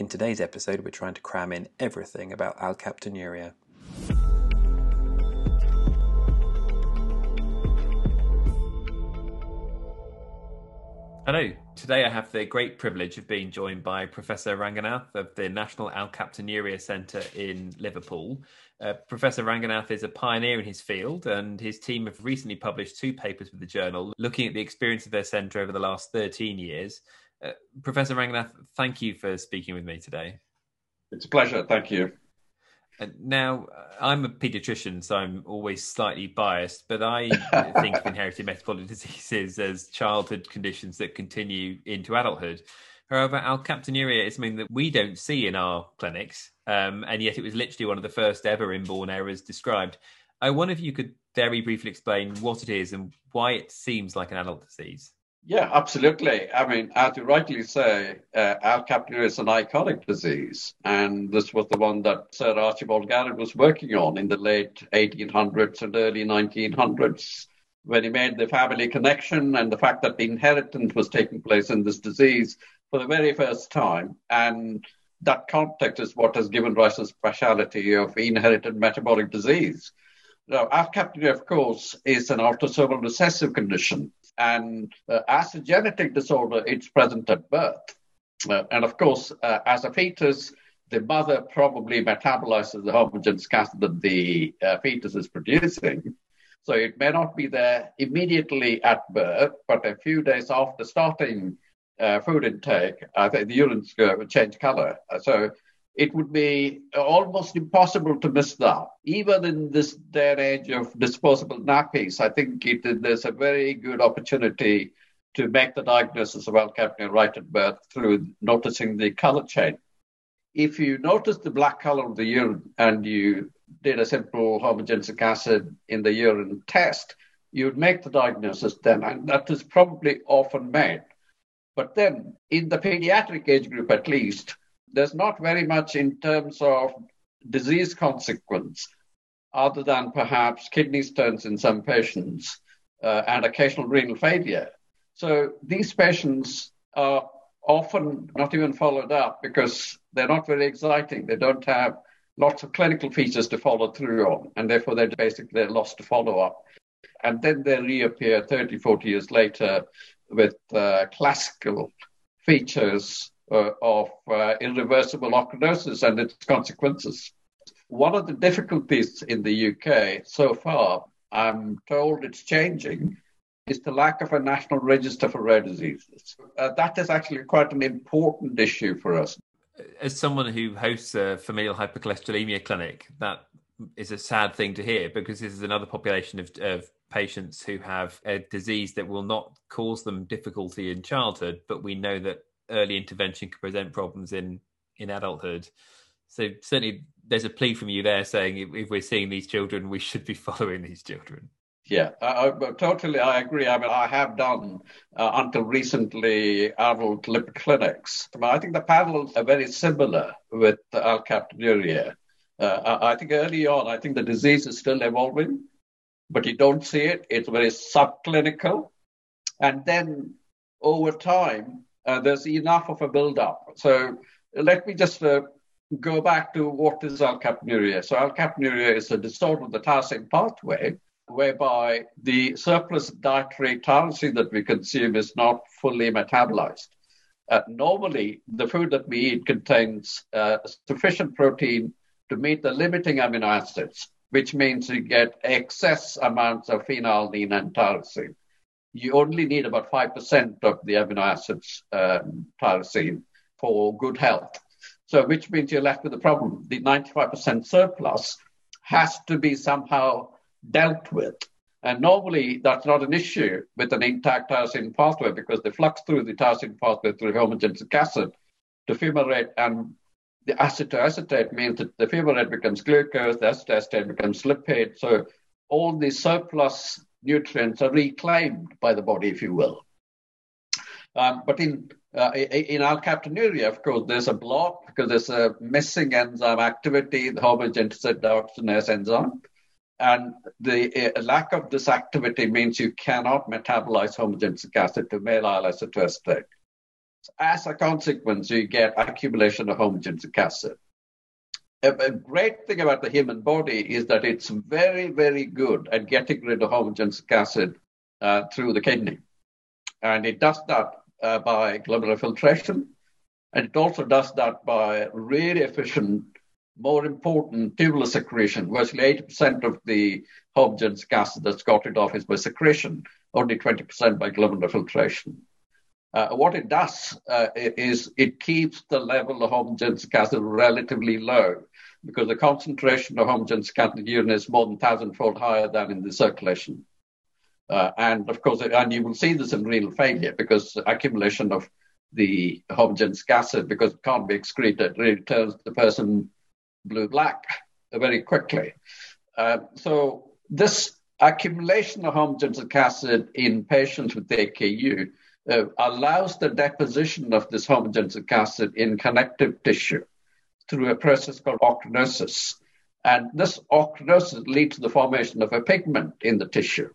In today's episode, we're trying to cram in everything about alkaptonuria. Hello. Today I have the great privilege of being joined by Professor Ranganath of the National Alkaptonuria Centre in Liverpool. Uh, Professor Ranganath is a pioneer in his field, and his team have recently published two papers with the journal looking at the experience of their centre over the last 13 years. Uh, Professor Ranganath, thank you for speaking with me today. It's a pleasure. Thank you. Uh, now, I'm a paediatrician, so I'm always slightly biased, but I think of inherited metabolic diseases as childhood conditions that continue into adulthood. However, alkaptonuria is something that we don't see in our clinics, um, and yet it was literally one of the first ever inborn errors described. I wonder if you could very briefly explain what it is and why it seems like an adult disease. Yeah, absolutely. I mean, as you rightly say, uh, alkaptonuria is an iconic disease, and this was the one that Sir Archibald Garrod was working on in the late 1800s and early 1900s when he made the family connection and the fact that the inheritance was taking place in this disease for the very first time. And that context is what has given rise to the speciality of inherited metabolic disease. Now, alkaptonuria, of course, is an autosomal recessive condition and uh, as a genetic disorder, it's present at birth. Uh, and of course, uh, as a fetus, the mother probably metabolizes the homogentisic acid that the uh, fetus is producing. So it may not be there immediately at birth, but a few days after starting uh, food intake, I think the urine change color. So it would be almost impossible to miss that. Even in this day and age of disposable nappies, I think it, there's a very good opportunity to make the diagnosis of alkaptonuria right at birth through noticing the color change. If you notice the black color of the urine and you did a simple homogentisic acid in the urine test, you'd make the diagnosis then, and that is probably often made. But then, in the pediatric age group at least, there's not very much in terms of disease consequence, other than perhaps kidney stones in some patients uh, and occasional renal failure. So these patients are often not even followed up because they're not very exciting. They don't have lots of clinical features to follow through on, and therefore they're basically lost to follow up. And then they reappear 30, 40 years later with uh, classical features uh, of uh, irreversible ochronosis and its consequences. One of the difficulties in the UK so far, I'm told it's changing, is the lack of a national register for rare diseases. Uh, that is actually quite an important issue for us. As someone who hosts a familial hypercholesterolemia clinic, that is a sad thing to hear because this is another population of, of patients who have a disease that will not cause them difficulty in childhood, but we know that early intervention can present problems in in adulthood. So certainly, there's a plea from you there saying if, we're seeing these children, we should be following these children. Yeah, I, I, totally. I agree. I mean, I have done uh, until recently adult lipid clinics. I think the panels are very similar with alkaptonuria. Uh, I think early on, I think the disease is still evolving, but you don't see it. It's very subclinical, and then over time, uh, there's enough of a build-up. So let me just uh, go back to what is alkaptonuria. So alkaptonuria is a disorder of the tyrosine pathway whereby the surplus dietary tyrosine that we consume is not fully metabolized. Uh, normally, the food that we eat contains uh, sufficient protein to meet the limiting amino acids, which means you get excess amounts of phenylalanine and tyrosine you only need about 5% of the amino acids um, tyrosine for good health. So, which means you're left with a problem. The 95% surplus has to be somehow dealt with. And normally that's not an issue with an intact tyrosine pathway because the flux through the tyrosine pathway through homogentisic acid to fumarate and the acetoacetate means that the fumarate becomes glucose, the acetoacetate becomes lipid. So all the surplus nutrients are reclaimed by the body, if you will. Um, but in uh, in alkaptonuria, of course, there's a block because there's a missing enzyme activity, the homogentisate dioxygenase enzyme. And the uh, lack of this activity means you cannot metabolize homogentisic acid to maleylacetoacetate. As a consequence, you get accumulation of homogentisic acid. A, great thing about the human body is that it's very, very good at getting rid of homogentisic acid uh, through the kidney. And it does that uh, by glomerular filtration. And it also does that by really efficient, more important tubular secretion. Virtually 80% of the homogentisic acid that's got rid of is by secretion, only 20% by glomerular filtration. Uh, what it does uh, is it keeps the level of homogentisic acid relatively low because the concentration of homogentisic acid urine is more than thousandfold higher than in the circulation. Uh, and of course, and you will see this in renal failure because accumulation of the homogentisic acid, because it can't be excreted, really turns the person blue black very quickly. Uh, so this accumulation of homogentisic acid in patients with AKU uh, allows the deposition of this homogentisic acid in connective tissue through a process called ochronosis. And this ochronosis leads to the formation of a pigment in the tissue.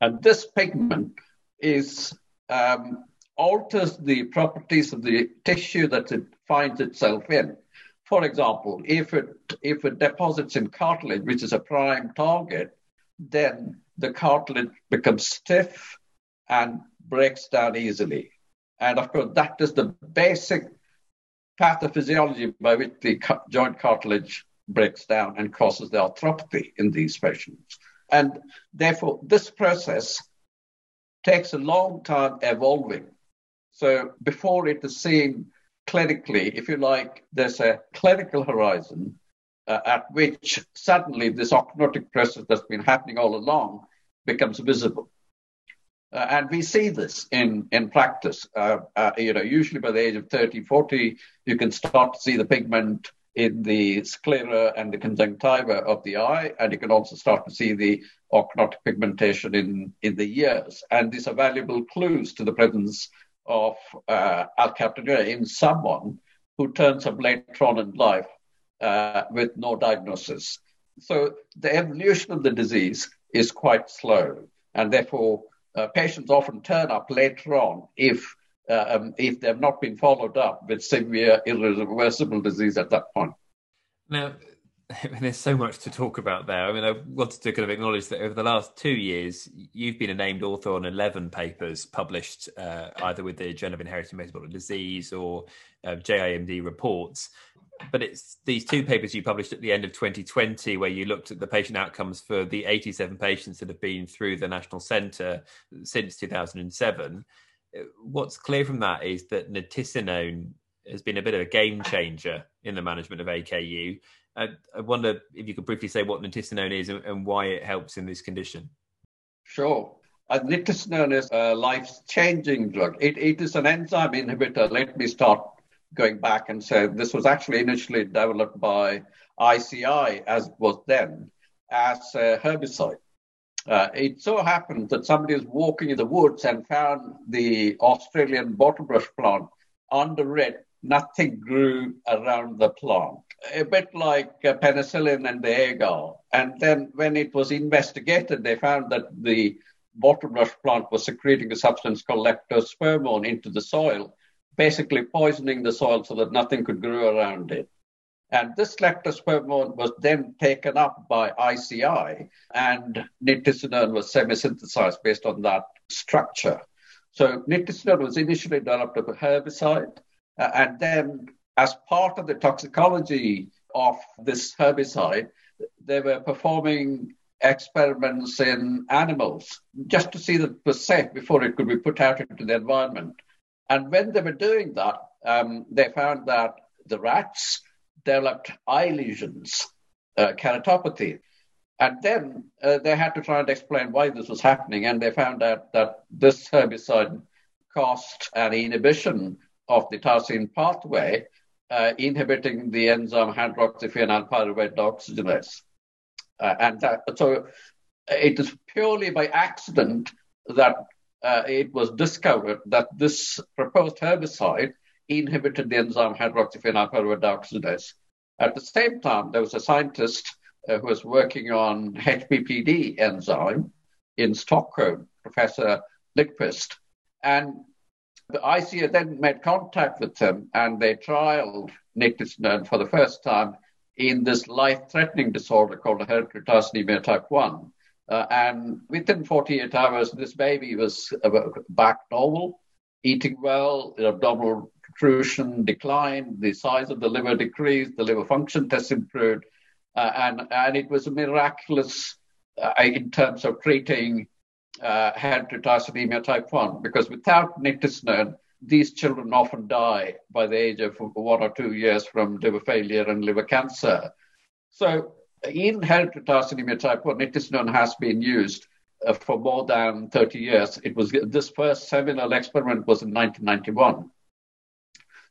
And this pigment is um, alters the properties of the tissue that it finds itself in. For example, if it if it deposits in cartilage, which is a prime target, then the cartilage becomes stiff and breaks down easily. And of course, that is the basic pathophysiology by which the joint cartilage breaks down and causes the arthropathy in these patients. And therefore, this process takes a long time evolving. So before it is seen clinically, if you like, there's a clinical horizon uh, at which suddenly this ochronotic process that's been happening all along becomes visible. Uh, and we see this in, in practice. Uh, uh, you know, usually by the age of 30, 40, you can start to see the pigment in the sclera and the conjunctiva of the eye, and you can also start to see the ochronotic pigmentation in, in the ears. And these are valuable clues to the presence of uh, alkaptonuria in someone who turns up later on in life uh, with no diagnosis. So the evolution of the disease is quite slow, and therefore uh, patients often turn up later on if uh, um, if they have not been followed up with severe irreversible disease at that point. Now, there's so much to talk about there. I mean, I wanted to kind of acknowledge that over the last two years, you've been a named author on 11 papers published uh, either with the Journal of Inherited Metabolic Disease or uh, JIMD reports. But it's these two papers you published at the end of 2020 where you looked at the patient outcomes for the 87 patients that have been through the National Centre since 2007 what's clear from that is that nitisinone has been a bit of a game changer in the management of AKU. I, I wonder if you could briefly say what nitisinone is and, and why it helps in this condition. Sure. Uh, nitisinone is a life-changing drug. It, it is an enzyme inhibitor. Let me start going back and say this was actually initially developed by ICI, as it was then, as a herbicide. Uh, it so happened that somebody was walking in the woods and found the Australian bottlebrush plant. Under it, nothing grew around the plant, a bit like uh, penicillin and the agar. And then when it was investigated, they found that the bottlebrush plant was secreting a substance called leptospermone into the soil, basically poisoning the soil so that nothing could grow around it. And this leptospermone was then taken up by ICI, and nitisinone was semi-synthesized based on that structure. So nitisinone was initially developed as a herbicide, uh, and then as part of the toxicology of this herbicide, they were performing experiments in animals just to see that it was safe before it could be put out into the environment. And when they were doing that, um, they found that the rats developed eye lesions, uh, keratopathy. And then uh, they had to try and explain why this was happening. And they found out that this herbicide caused an inhibition of the tyrosine pathway, uh, inhibiting the enzyme hydroxyphenyl pyruvate dehydrogenase. Uh, and that, so it is purely by accident that uh, it was discovered that this proposed herbicide inhibited the enzyme hydroxyphenyl pyruvate dehydrogenase. At the same time, there was a scientist uh, who was working on HPPD enzyme in Stockholm, Professor Lindqvist. And The ICI then made contact with them and they trialed nitisinone for the first time in this life-threatening disorder called hereditary tyrosinemia type 1. Uh, and within 48 hours, this baby was uh, back normal, eating well, abdominal protrusion declined, the size of the liver decreased, the liver function test improved, uh, and, and it was miraculous uh, in terms of treating uh, hereditary type 1, because without nitisinone, these children often die by the age of one or two years from liver failure and liver cancer. So, in tyrosinemia type 1, nitisinone has been used uh, for more than 30 years. It was this first seminal experiment was in 1991.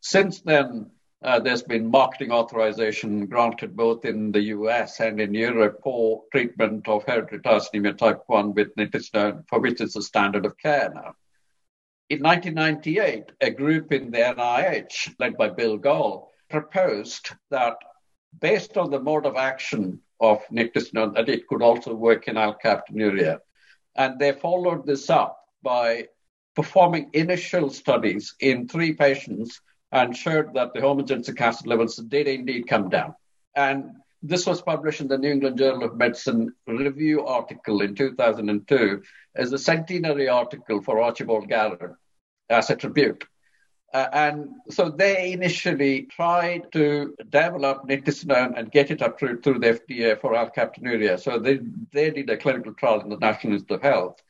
Since then, uh, there's been marketing authorization granted both in the US and in Europe for treatment of hereditary tyrosinemia type 1 with nitisinone, for which it's a standard of care now. In 1998, a group in the NIH, led by Bill Gahl, proposed that based on the mode of action of nitisinone, that it could also work in alkaptonuria. And they followed this up by performing initial studies in three patients and showed that the homogentisic acid levels did indeed come down. And this was published in the New England Journal of Medicine review article in 2002 as a centenary article for Archibald Garrod as a tribute. Uh, and so they initially tried to develop nitisinone and get it approved through the FDA for alkaptonuria. So they, they did a clinical trial in the National Institute of Health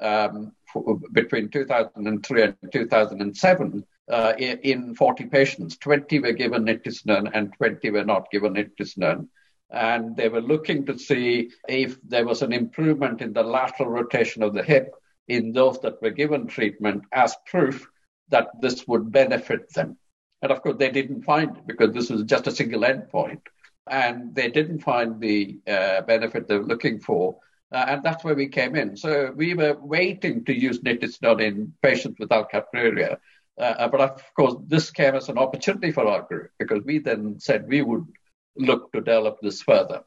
um, for, between 2003 and 2007 uh, in, in 40 patients. 20 were given nitisinone and 20 were not given nitisinone. And they were looking to see if there was an improvement in the lateral rotation of the hip in those that were given treatment as proof that this would benefit them. And of course, they didn't find it because this was just a single endpoint. And they didn't find the uh, benefit they were looking for. Uh, and that's where we came in. So we were waiting to use nitisinone in patients with alkaptonuria. Uh, but of course, this came as an opportunity for our group because we then said we would look to develop this further.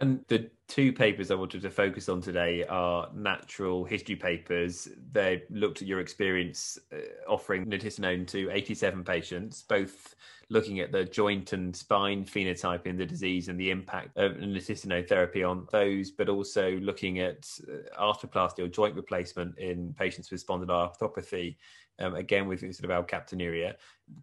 And the two papers I wanted to focus on today are natural history papers. They looked at your experience uh, offering nitisinone to 87 patients, both looking at the joint and spine phenotype in the disease and the impact of nitisinone therapy on those, but also looking at uh, arthroplasty or joint replacement in patients with spondyloarthropathy, um, again with sort of alkaptonuria.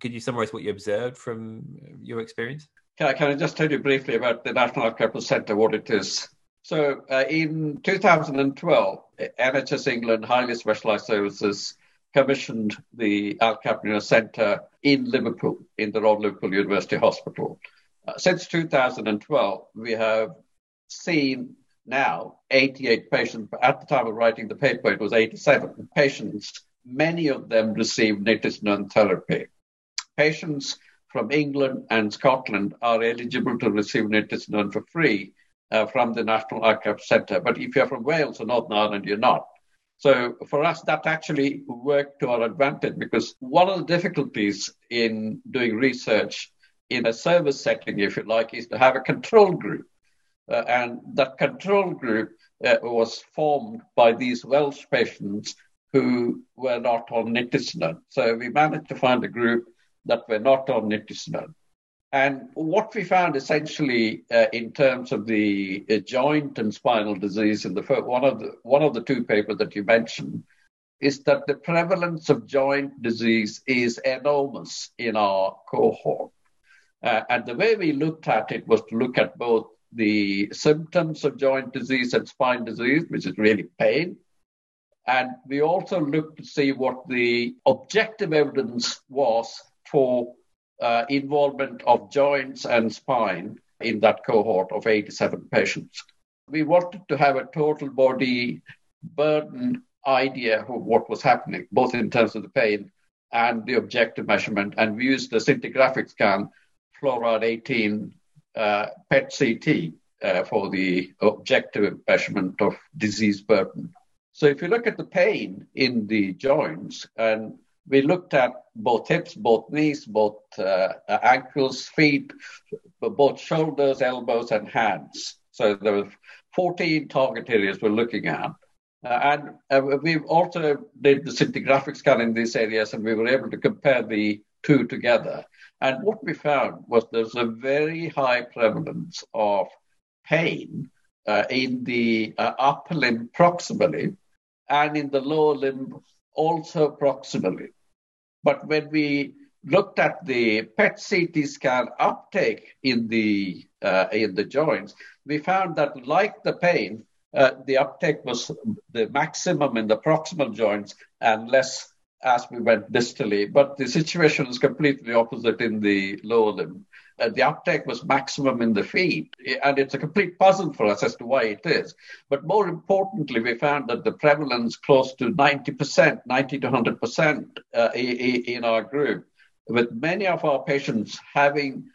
Could you summarize what you observed from your experience? Can I, can I just tell you briefly about the National Alkaptonuria Centre, what it is? So uh, in 2012, NHS England Highly Specialised Services commissioned the Alkaptonuria Centre in Liverpool, in the Royal Liverpool University Hospital. Uh, since 2012, we have seen now 88 patients. At the time of writing the paper, it was 87 patients. Many of them received nitisinone therapy. Patients from England and Scotland are eligible to receive nitisinone for free uh, from the National Archive Centre. But if you're from Wales or Northern Ireland, you're not. So for us, that actually worked to our advantage because one of the difficulties in doing research in a service setting, if you like, is to have a control group. Uh, and that control group uh, was formed by these Welsh patients who were not on nitisinone. So we managed to find a group that were not on nitisinone. And what we found essentially uh, in terms of the uh, joint and spinal disease in the first, one of the one of the two papers that you mentioned is that the prevalence of joint disease is enormous in our cohort. Uh, and the way we looked at it was to look at both the symptoms of joint disease and spine disease, which is really pain. And we also looked to see what the objective evidence was for uh, involvement of joints and spine in that cohort of 87 patients. We wanted to have a total body burden idea of what was happening, both in terms of the pain and the objective measurement. And we used the scintigraphic scan, fluoride 18 uh, PET CT uh, for the objective measurement of disease burden. So if you look at the pain in the joints and we looked at both hips, both knees, both uh, ankles, feet, both shoulders, elbows, and hands. So there were 14 target areas we're looking at. Uh, and uh, we also did the scintigraphic scan in these areas, and we were able to compare the two together. And what we found was there's a very high prevalence of pain uh, in the uh, upper limb proximally and in the lower limb also proximally. But when we looked at the PET CT scan uptake in the uh, in the joints, we found that like the pain, uh, the uptake was the maximum in the proximal joints and less as we went distally. But the situation is completely opposite in the lower limb. Uh, the uptake was maximum in the feet, and it's a complete puzzle for us as to why it is. But more importantly, we found that the prevalence close to 90%, 90 to 100% uh, in our group, with many of our patients having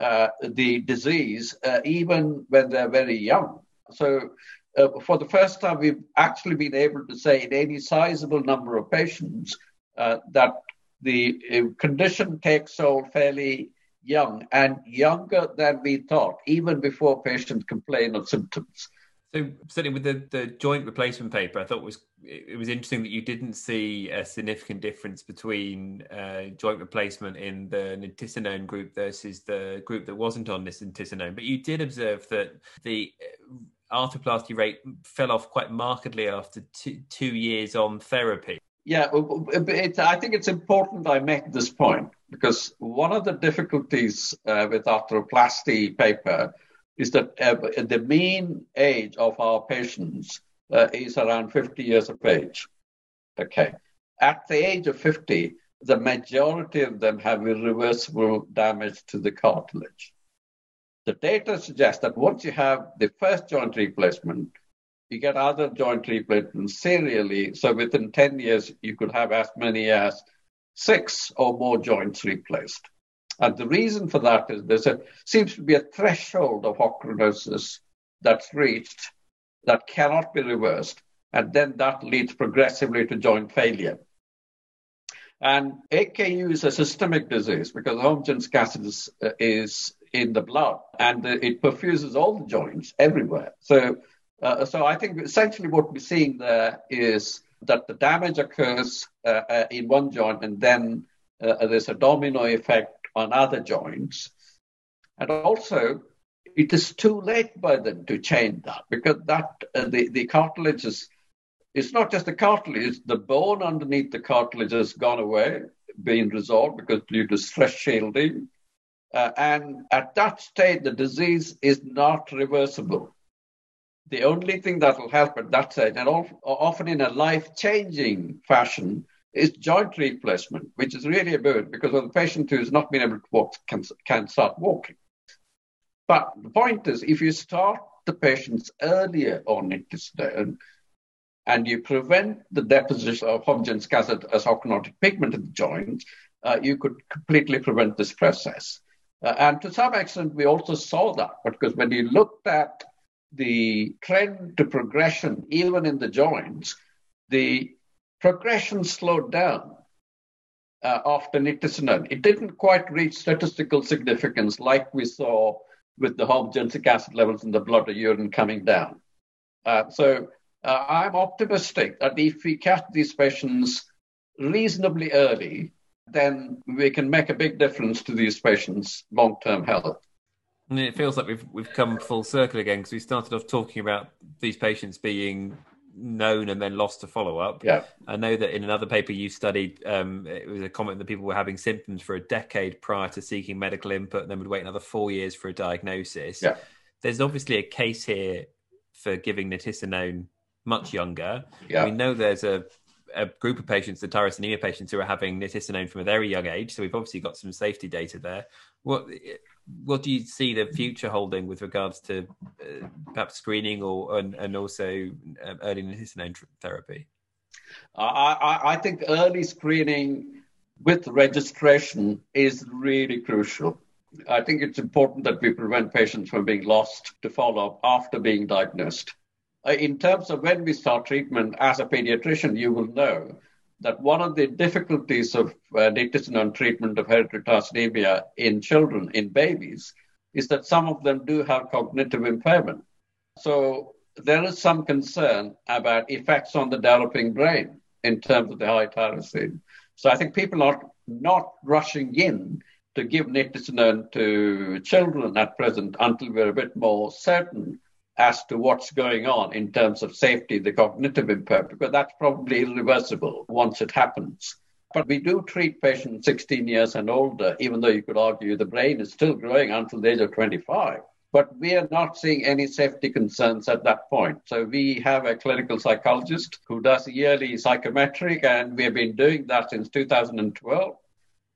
uh, the disease uh, even when they're very young. So uh, for the first time, we've actually been able to say in any sizable number of patients uh, that the condition takes hold fairly young and younger than we thought, even before patients complain of symptoms. So certainly with the, the joint replacement paper, I thought was it was interesting that you didn't see a significant difference between uh, joint replacement in the nitisinone group versus the group that wasn't on this nitisinone, but you did observe that the arthroplasty rate fell off quite markedly after two, two years on therapy. Yeah, it, I think it's important I make this point because one of the difficulties uh, with arthroplasty paper is that uh, the mean age of our patients uh, is around 50 years of age. Okay. At the age of 50, the majority of them have irreversible damage to the cartilage. The data suggests that once you have the first joint replacement, you get other joint replacements serially. So within 10 years, you could have as many as six or more joints replaced. And the reason for that is there seems to be a threshold of ochronosis that's reached that cannot be reversed. And then that leads progressively to joint failure. And AKU is a systemic disease because homogentisic acid is, is in the blood and it perfuses all the joints everywhere. So, uh, so I think essentially what we're seeing there is that the damage occurs uh, uh, in one joint and then uh, there's a domino effect on other joints. And also, it is too late by then to change that because that uh, the, the cartilage is it's not just the cartilage, the bone underneath the cartilage has gone away, being resolved because due to stress shielding. Uh, and at that stage, the disease is not reversible. The only thing that will help at that stage, and often in a life changing fashion, is joint replacement, which is really a burden because the patient who has not been able to walk can, can start walking. But the point is, if you start the patients earlier on in this nitisinone and you prevent the deposition of homogentisic acid as ochronotic pigment in the joint, uh, you could completely prevent this process. Uh, and to some extent, we also saw that because when you looked at the trend to progression, even in the joints, the progression slowed down uh, after nitisinone. It didn't quite reach statistical significance like we saw with the homogentisic acid levels in the blood or urine coming down. Uh, so uh, I'm optimistic that if we catch these patients reasonably early, then we can make a big difference to these patients' long-term health. And it feels like we've we've come full circle again because we started off talking about these patients being known and then lost to follow up. Yeah. I know that in another paper you studied, um, it was a comment that people were having symptoms for a decade prior to seeking medical input and then would wait another four years for a diagnosis. Yeah. There's obviously a case here for giving nitisinone much younger. Yeah. We know there's a a group of patients, the tyrosinemia patients, who are having nitisinone from a very young age. So we've obviously got some safety data there. What what do you see the future holding with regards to uh, perhaps screening or and, and also um, early nitisinone therapy? I, I think early screening with registration is really crucial. I think it's important that we prevent patients from being lost to follow up after being diagnosed. Uh, in terms of when we start treatment, as a pediatrician, you will know that one of the difficulties of uh, nitisinone treatment of hereditary tyrosinemia in children, in babies, is that some of them do have cognitive impairment. So there is some concern about effects on the developing brain in terms of the high tyrosine. So I think people are not rushing in to give nitisinone to children at present until we're a bit more certain as to what's going on in terms of safety, the cognitive impairment, because that's probably irreversible once it happens. But we do treat patients 16 years and older, even though you could argue the brain is still growing until the age of 25. But we are not seeing any safety concerns at that point. So we have a clinical psychologist who does yearly psychometric, and we have been doing that since 2012.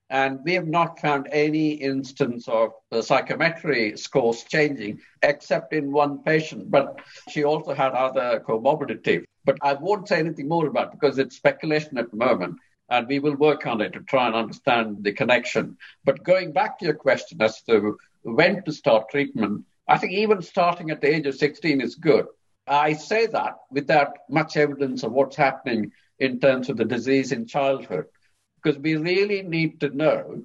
And we have not found any instance of the psychometry scores changing, except in one patient. But she also had other comorbidity. But I won't say anything more about it because it's speculation at the moment. And we will work on it to try and understand the connection. But going back to your question as to when to start treatment, I think even starting at the age of 16 is good. I say that without much evidence of what's happening in terms of the disease in childhood because we really need to know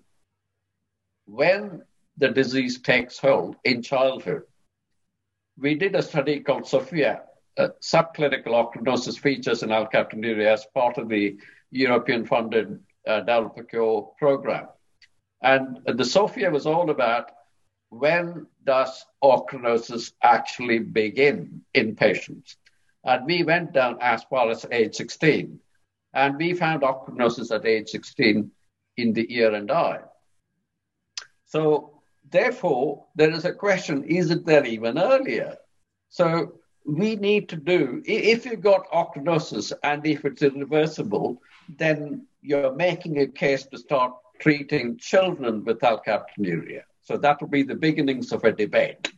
when the disease takes hold in childhood. We did a study called SOPHIA, subclinical ochronosis features in alkaptonuria as part of the European funded uh, DevelopAKUre program. And the SOPHIA was all about when does ochronosis actually begin in patients. And we went down as far as age 16. And we found ochronosis at age 16 in the ear and eye. So, therefore, there is a question is it there even earlier? So, we need to do, if you've got ochronosis and if it's irreversible, then you're making a case to start treating children with alkaptonuria. So, that will be the beginnings of a debate.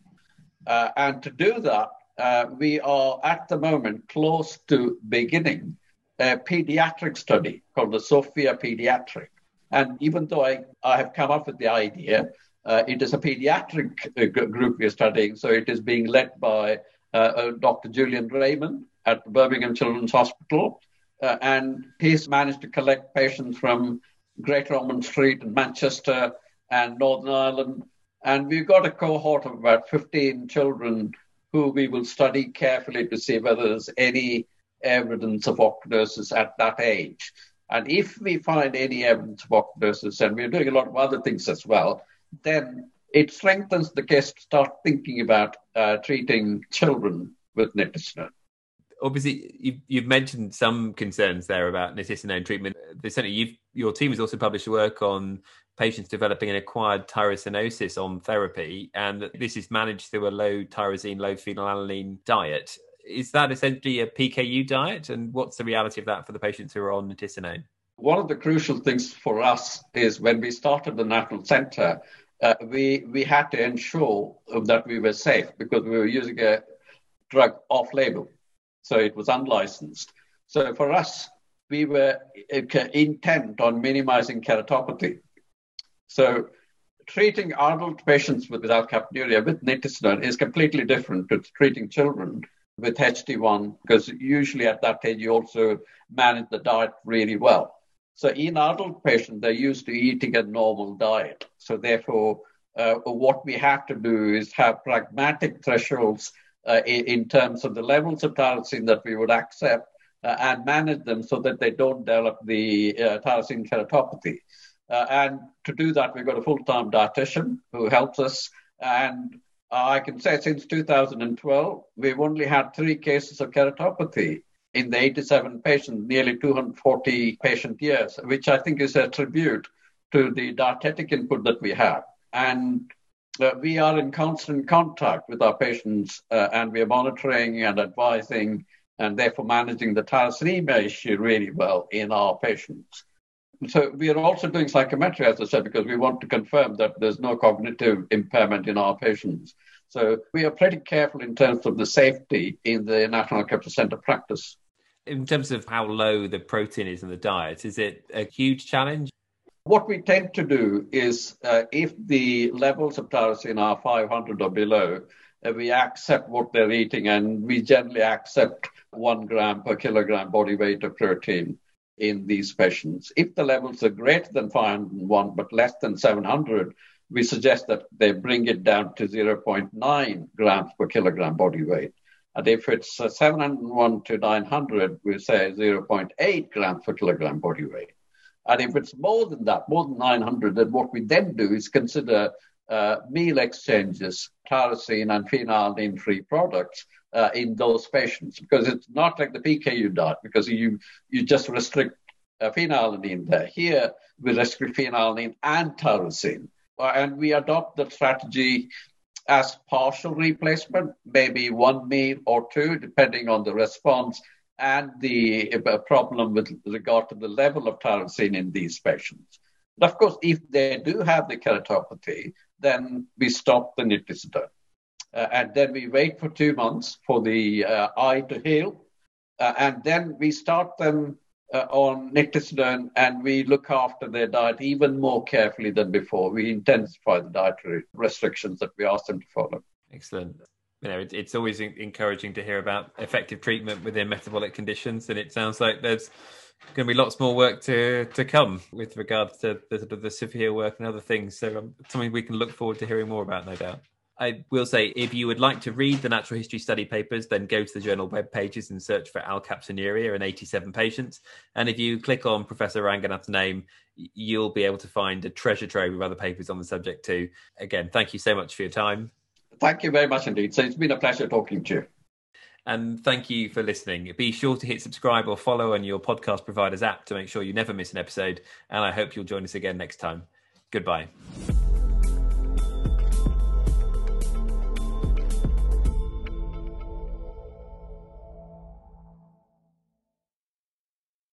Uh, and to do that, uh, we are at the moment close to beginning a pediatric study called the SOPHIA Pediatric. And even though I, I have come up with the idea, uh, it is a pediatric uh, group we are studying, so it is being led by uh, uh Dr. Julian Raymond at the Birmingham Children's Hospital. Uh, and he's managed to collect patients from Greater Ormond Street and Manchester and Northern Ireland. And we've got a cohort of about 15 children who we will study carefully to see whether there's any evidence of ochronosis at that age. And if we find any evidence of ochronosis, and we're doing a lot of other things as well, then it strengthens the case to start thinking about uh, treating children with nitisinone. Obviously, you've, you've, mentioned some concerns there about nitisinone treatment. Certainly, your team has also published work on patients developing an acquired tyrosinosis on therapy, and this is managed through a low tyrosine, low phenylalanine diet is that essentially a PKU diet? And what's the reality of that for the patients who are on nitisinone? One of the crucial things for us is when we started the National Center, uh, we, we had to ensure that we were safe because we were using a drug off label. So it was unlicensed. So for us, we were uh, intent on minimizing keratopathy. So treating adult patients with alkaptonuria with nitisinone is completely different to treating children with HT1 because usually at that age you also manage the diet really well. So in adult patients, they're used to eating a normal diet. So therefore, uh, what we have to do is have pragmatic thresholds uh, in, in, terms of the levels of tyrosine that we would accept uh, and manage them so that they don't develop the uh, tyrosine keratopathy. Uh, and to do that, we've got a full-time dietitian who helps us and I can say since 2012, we've only had three cases of keratopathy in the 87 patients, nearly 240 patient years, which I think is a tribute to the dietetic input that we have. And uh, we are in constant contact with our patients uh, and we are monitoring and advising and therefore managing the tyrosinemia issue really well in our patients. So we are also doing psychometry, as I said, because we want to confirm that there's no cognitive impairment in our patients. So we are pretty careful in terms of the safety in the National Cancer Center practice. In terms of how low the protein is in the diet, is it a huge challenge? What we tend to do is uh, if the levels of tyrosine are 500 or below, uh, we accept what they're eating and we generally accept one gram per kilogram body weight of protein in these patients. If the levels are greater than 501 but less than 700, we suggest that they bring it down to 0.9 grams per kilogram body weight. And if it's uh, 701 to 900, we say 0.8 grams per kilogram body weight. And if it's more than that, more than 900, then what we then do is consider uh, meal exchanges, tyrosine and phenylalanine free products uh, in those patients because it's not like the PKU diet because you you just restrict uh, phenylalanine there. Here we restrict phenylalanine and tyrosine, uh, and we adopt the strategy as partial replacement, maybe one meal or two, depending on the response and the uh, problem with regard to the level of tyrosine in these patients. But of course, if they do have the keratopathy, then we stop the nitisinone. Uh, and then we wait for two months for the uh, eye to heal. Uh, and then we start them uh, on nitisinone and we look after their diet even more carefully than before. We intensify the dietary restrictions that we ask them to follow. Excellent. You know, it, it's always encouraging to hear about effective treatment within metabolic conditions, and it sounds like there's going to be lots more work to to come with regards to the, the, the severe work and other things. So, um, something we can look forward to hearing more about, no doubt. I will say, if you would like to read the natural history study papers, then go to the journal web pages and search for alkaptonuria in 87 patients. And if you click on Professor Ranganath's name, you'll be able to find a treasure trove of other papers on the subject too. Again, thank you so much for your time. Thank you very much indeed. So it's been a pleasure talking to you. And thank you for listening. Be sure to hit subscribe or follow on your podcast provider's app to make sure you never miss an episode. And I hope you'll join us again next time. Goodbye.